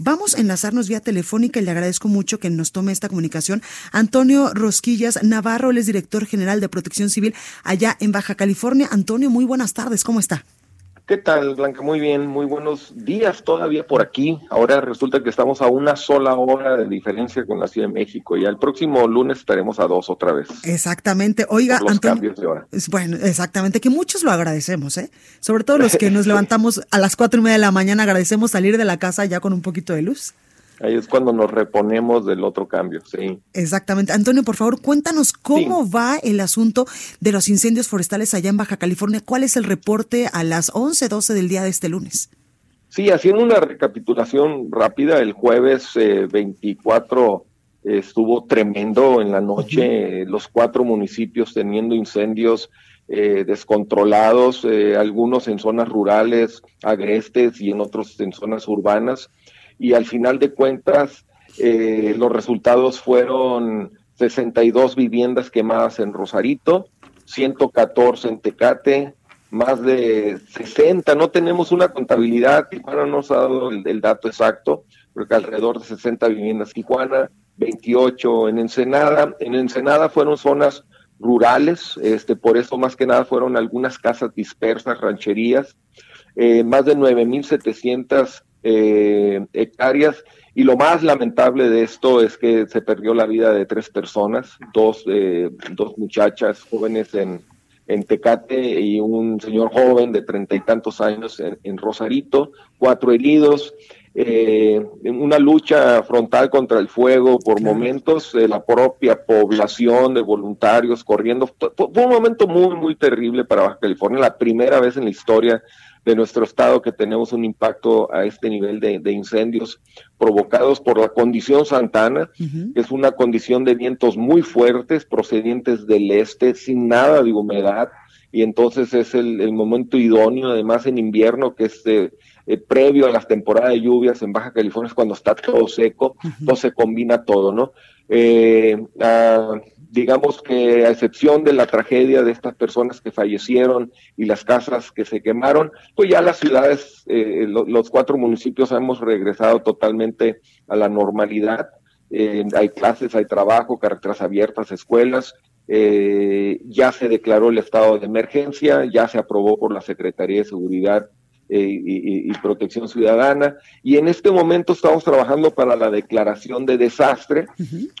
Vamos a enlazarnos vía telefónica y le agradezco mucho que nos tome esta comunicación. Antonio Rosquillas Navarro, él es director general de Protección Civil allá en Baja California. Antonio, muy buenas tardes, ¿cómo está? ¿Qué tal, Blanca? Muy bien, muy buenos días todavía por aquí. Ahora resulta que estamos a una sola hora de diferencia con la Ciudad de México y el próximo lunes estaremos a dos otra vez. Exactamente. Oiga, los cambios de hora. Bueno, exactamente, que muchos lo agradecemos, ¿eh? Sobre todo los que nos levantamos a las cuatro y media de la mañana, agradecemos salir de la casa ya con un poquito de luz. Ahí es cuando nos reponemos del otro cambio, sí. Exactamente. Antonio, por favor, cuéntanos cómo va el asunto de los incendios forestales allá en Baja California. ¿Cuál es el reporte a las 11, 12 del día de este lunes? Sí, haciendo una recapitulación rápida, el jueves 24 eh, estuvo tremendo en la noche, los cuatro municipios teniendo incendios eh, descontrolados, eh, algunos en zonas rurales, agrestes y en otros en zonas urbanas y al final de cuentas eh, los resultados fueron 62 viviendas quemadas en Rosarito, 114 en Tecate, más de 60, no tenemos una contabilidad, Tijuana nos ha dado el, dato exacto, porque alrededor de 60 viviendas. Tijuana, 28 en Ensenada, en Ensenada fueron zonas rurales, este, por eso más que nada fueron algunas casas dispersas, rancherías, eh, más de 9.700 eh, Y lo más lamentable de esto es que se perdió la vida de tres personas, dos, eh, dos muchachas jóvenes en, en Tecate y un señor joven de treinta y tantos años en, Rosarito, cuatro heridos, eh, una lucha frontal contra el fuego por momentos, la propia población de voluntarios corriendo. Fue un momento muy, muy terrible para Baja California, la primera vez en la historia de nuestro estado que tenemos un impacto a este nivel de, incendios provocados por la condición Santana, que es una condición de vientos muy fuertes procedientes del este, sin nada de humedad, y entonces es el, momento idóneo, además en invierno, que es eh, eh, previo a las temporadas de lluvias en Baja California, es cuando está todo seco, no se combina todo, ¿no? Eh, ah, digamos que a excepción de la tragedia de estas personas que fallecieron y las casas que se quemaron, pues ya las ciudades, eh, los cuatro municipios hemos regresado totalmente a la normalidad. Eh, hay clases, hay trabajo, carreteras abiertas, escuelas. Eh, ya se declaró el estado de emergencia, ya se aprobó por la Secretaría de Seguridad eh, y, protección ciudadana. Y en este momento estamos trabajando para la declaración de desastre,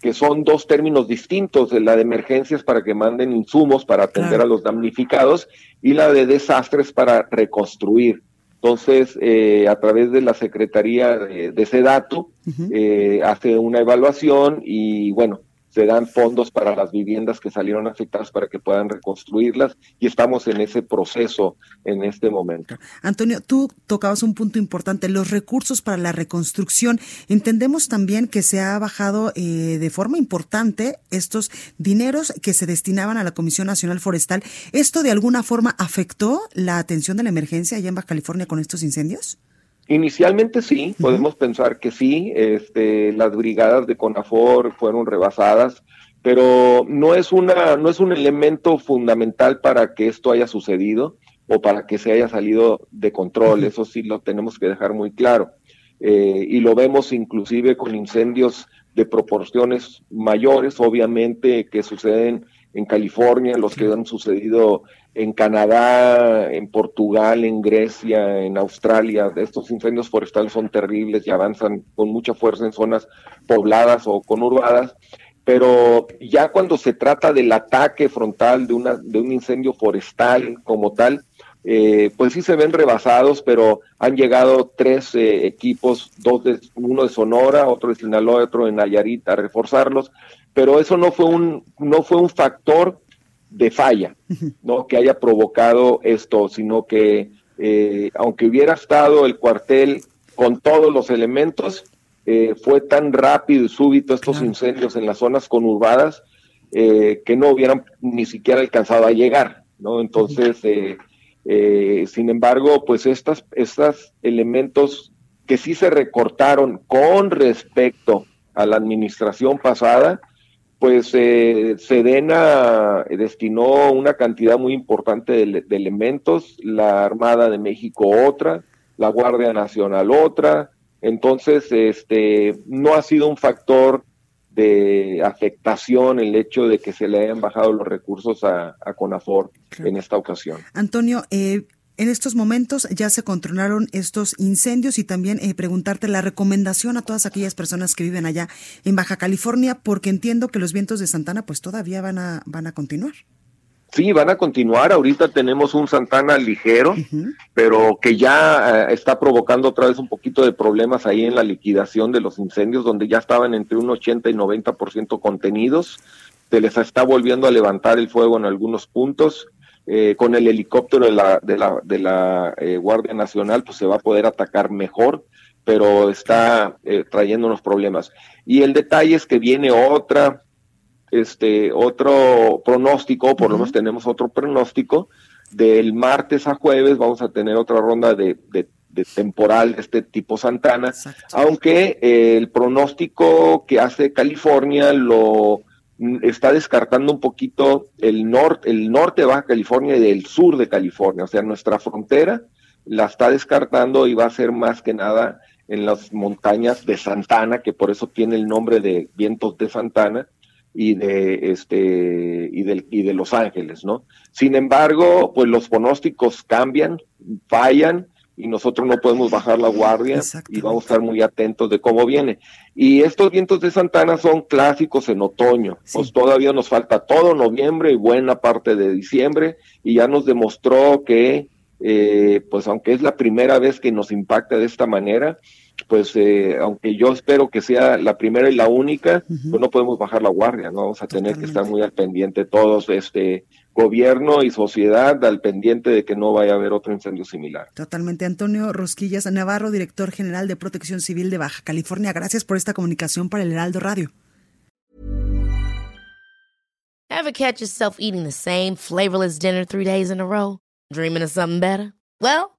que son dos términos distintos. La de emergencias para que manden insumos para atender a los damnificados y la de desastres para reconstruir. Entonces, eh, a través de la Secretaría de, de Sedatu, eh, hace una evaluación y bueno, se dan fondos para las viviendas que salieron afectadas para que puedan reconstruirlas y estamos en ese proceso en este momento. Antonio, tú tocabas un punto importante, los recursos para la reconstrucción. Entendemos también que se ha bajado eh, de forma importante estos dineros que se destinaban a la Comisión Nacional Forestal. ¿Esto de alguna forma afectó la atención de la emergencia allá en Baja California con estos incendios? Inicialmente sí, podemos pensar que sí, este, las brigadas de CONAFOR fueron rebasadas, pero no es, una, no es un elemento fundamental para que esto haya sucedido o para que se haya salido de control, eso sí lo tenemos que dejar muy claro. Eh, y lo vemos inclusive con incendios de proporciones mayores, obviamente, que suceden en California, los que han sucedido en Canadá, en Portugal, en Grecia, en Australia. Estos incendios forestales son terribles y avanzan con mucha fuerza en zonas pobladas o conurbadas. Pero ya cuando se trata del ataque frontal de, una, de un incendio forestal como tal, eh, pues sí se ven rebasados, pero han llegado tres eh, equipos, dos de, uno de Sonora, otro de Sinaloa, otro de Nayarit, a reforzarlos, pero eso no fue un, no fue un factor de falla, ¿no? Que haya provocado esto, sino que eh, aunque hubiera estado el cuartel con todos los elementos, eh, fue tan rápido y súbito estos incendios en las zonas conurbadas eh, que no hubieran ni siquiera alcanzado a llegar, ¿no? Entonces, sin embargo, pues estas, estos elementos que sí se recortaron con respecto a la administración pasada, pues eh, Sedena destinó una cantidad muy importante de, elementos, la Armada de México otra, la Guardia Nacional otra, entonces este no ha sido un factor de afectación el hecho de que se le hayan bajado los recursos a, CONAFOR en esta ocasión. Antonio, eh, en estos momentos ya se controlaron estos incendios y también eh, preguntarte la recomendación a todas aquellas personas que viven allá en Baja California, porque entiendo que los vientos de Santana pues todavía van a, van a continuar. Sí, van a continuar. Ahorita tenemos un Santana ligero, pero que ya eh, está provocando otra vez un poquito de problemas ahí en la liquidación de los incendios, donde ya estaban entre un 80 y 90% contenidos. Se les está volviendo a levantar el fuego en algunos puntos. Eh, con el helicóptero de la, de la, de la eh, Guardia Nacional, pues se va a poder atacar mejor, pero está trayendo unos problemas. Y el detalle es que viene otra, este, otro pronóstico, por lo menos tenemos otro pronóstico, del martes a jueves vamos a tener otra ronda de, de, temporal de este tipo Santana, aunque el pronóstico que hace California lo está descartando un poquito el norte, el norte de Baja California y el sur de California, o sea, nuestra frontera la está descartando y va a ser más que nada en las montañas de Santana, que por eso tiene el nombre de vientos de Santana y de este y de, y de Los Ángeles, ¿no? Sin embargo, pues los pronósticos cambian, fallan y nosotros no podemos bajar la guardia y vamos a estar muy atentos de cómo viene. Y estos vientos de Santana son clásicos en otoño, pues todavía nos falta todo noviembre y buena parte de diciembre y ya nos demostró que, eh, pues aunque es la primera vez que nos impacta de esta manera, pues eh, aunque yo espero que sea la primera y la única, pues no podemos bajar la guardia, no vamos a tener que estar muy al pendiente todos, este gobierno y sociedad al pendiente de que no vaya a haber otro incendio similar. Totalmente. Antonio Rosquillas Navarro, director general de Protección Civil de Baja California, gracias por esta comunicación para el Heraldo Radio. Ever catch yourself eating the same flavorless dinner three days in a row? Dreaming of something better? Well,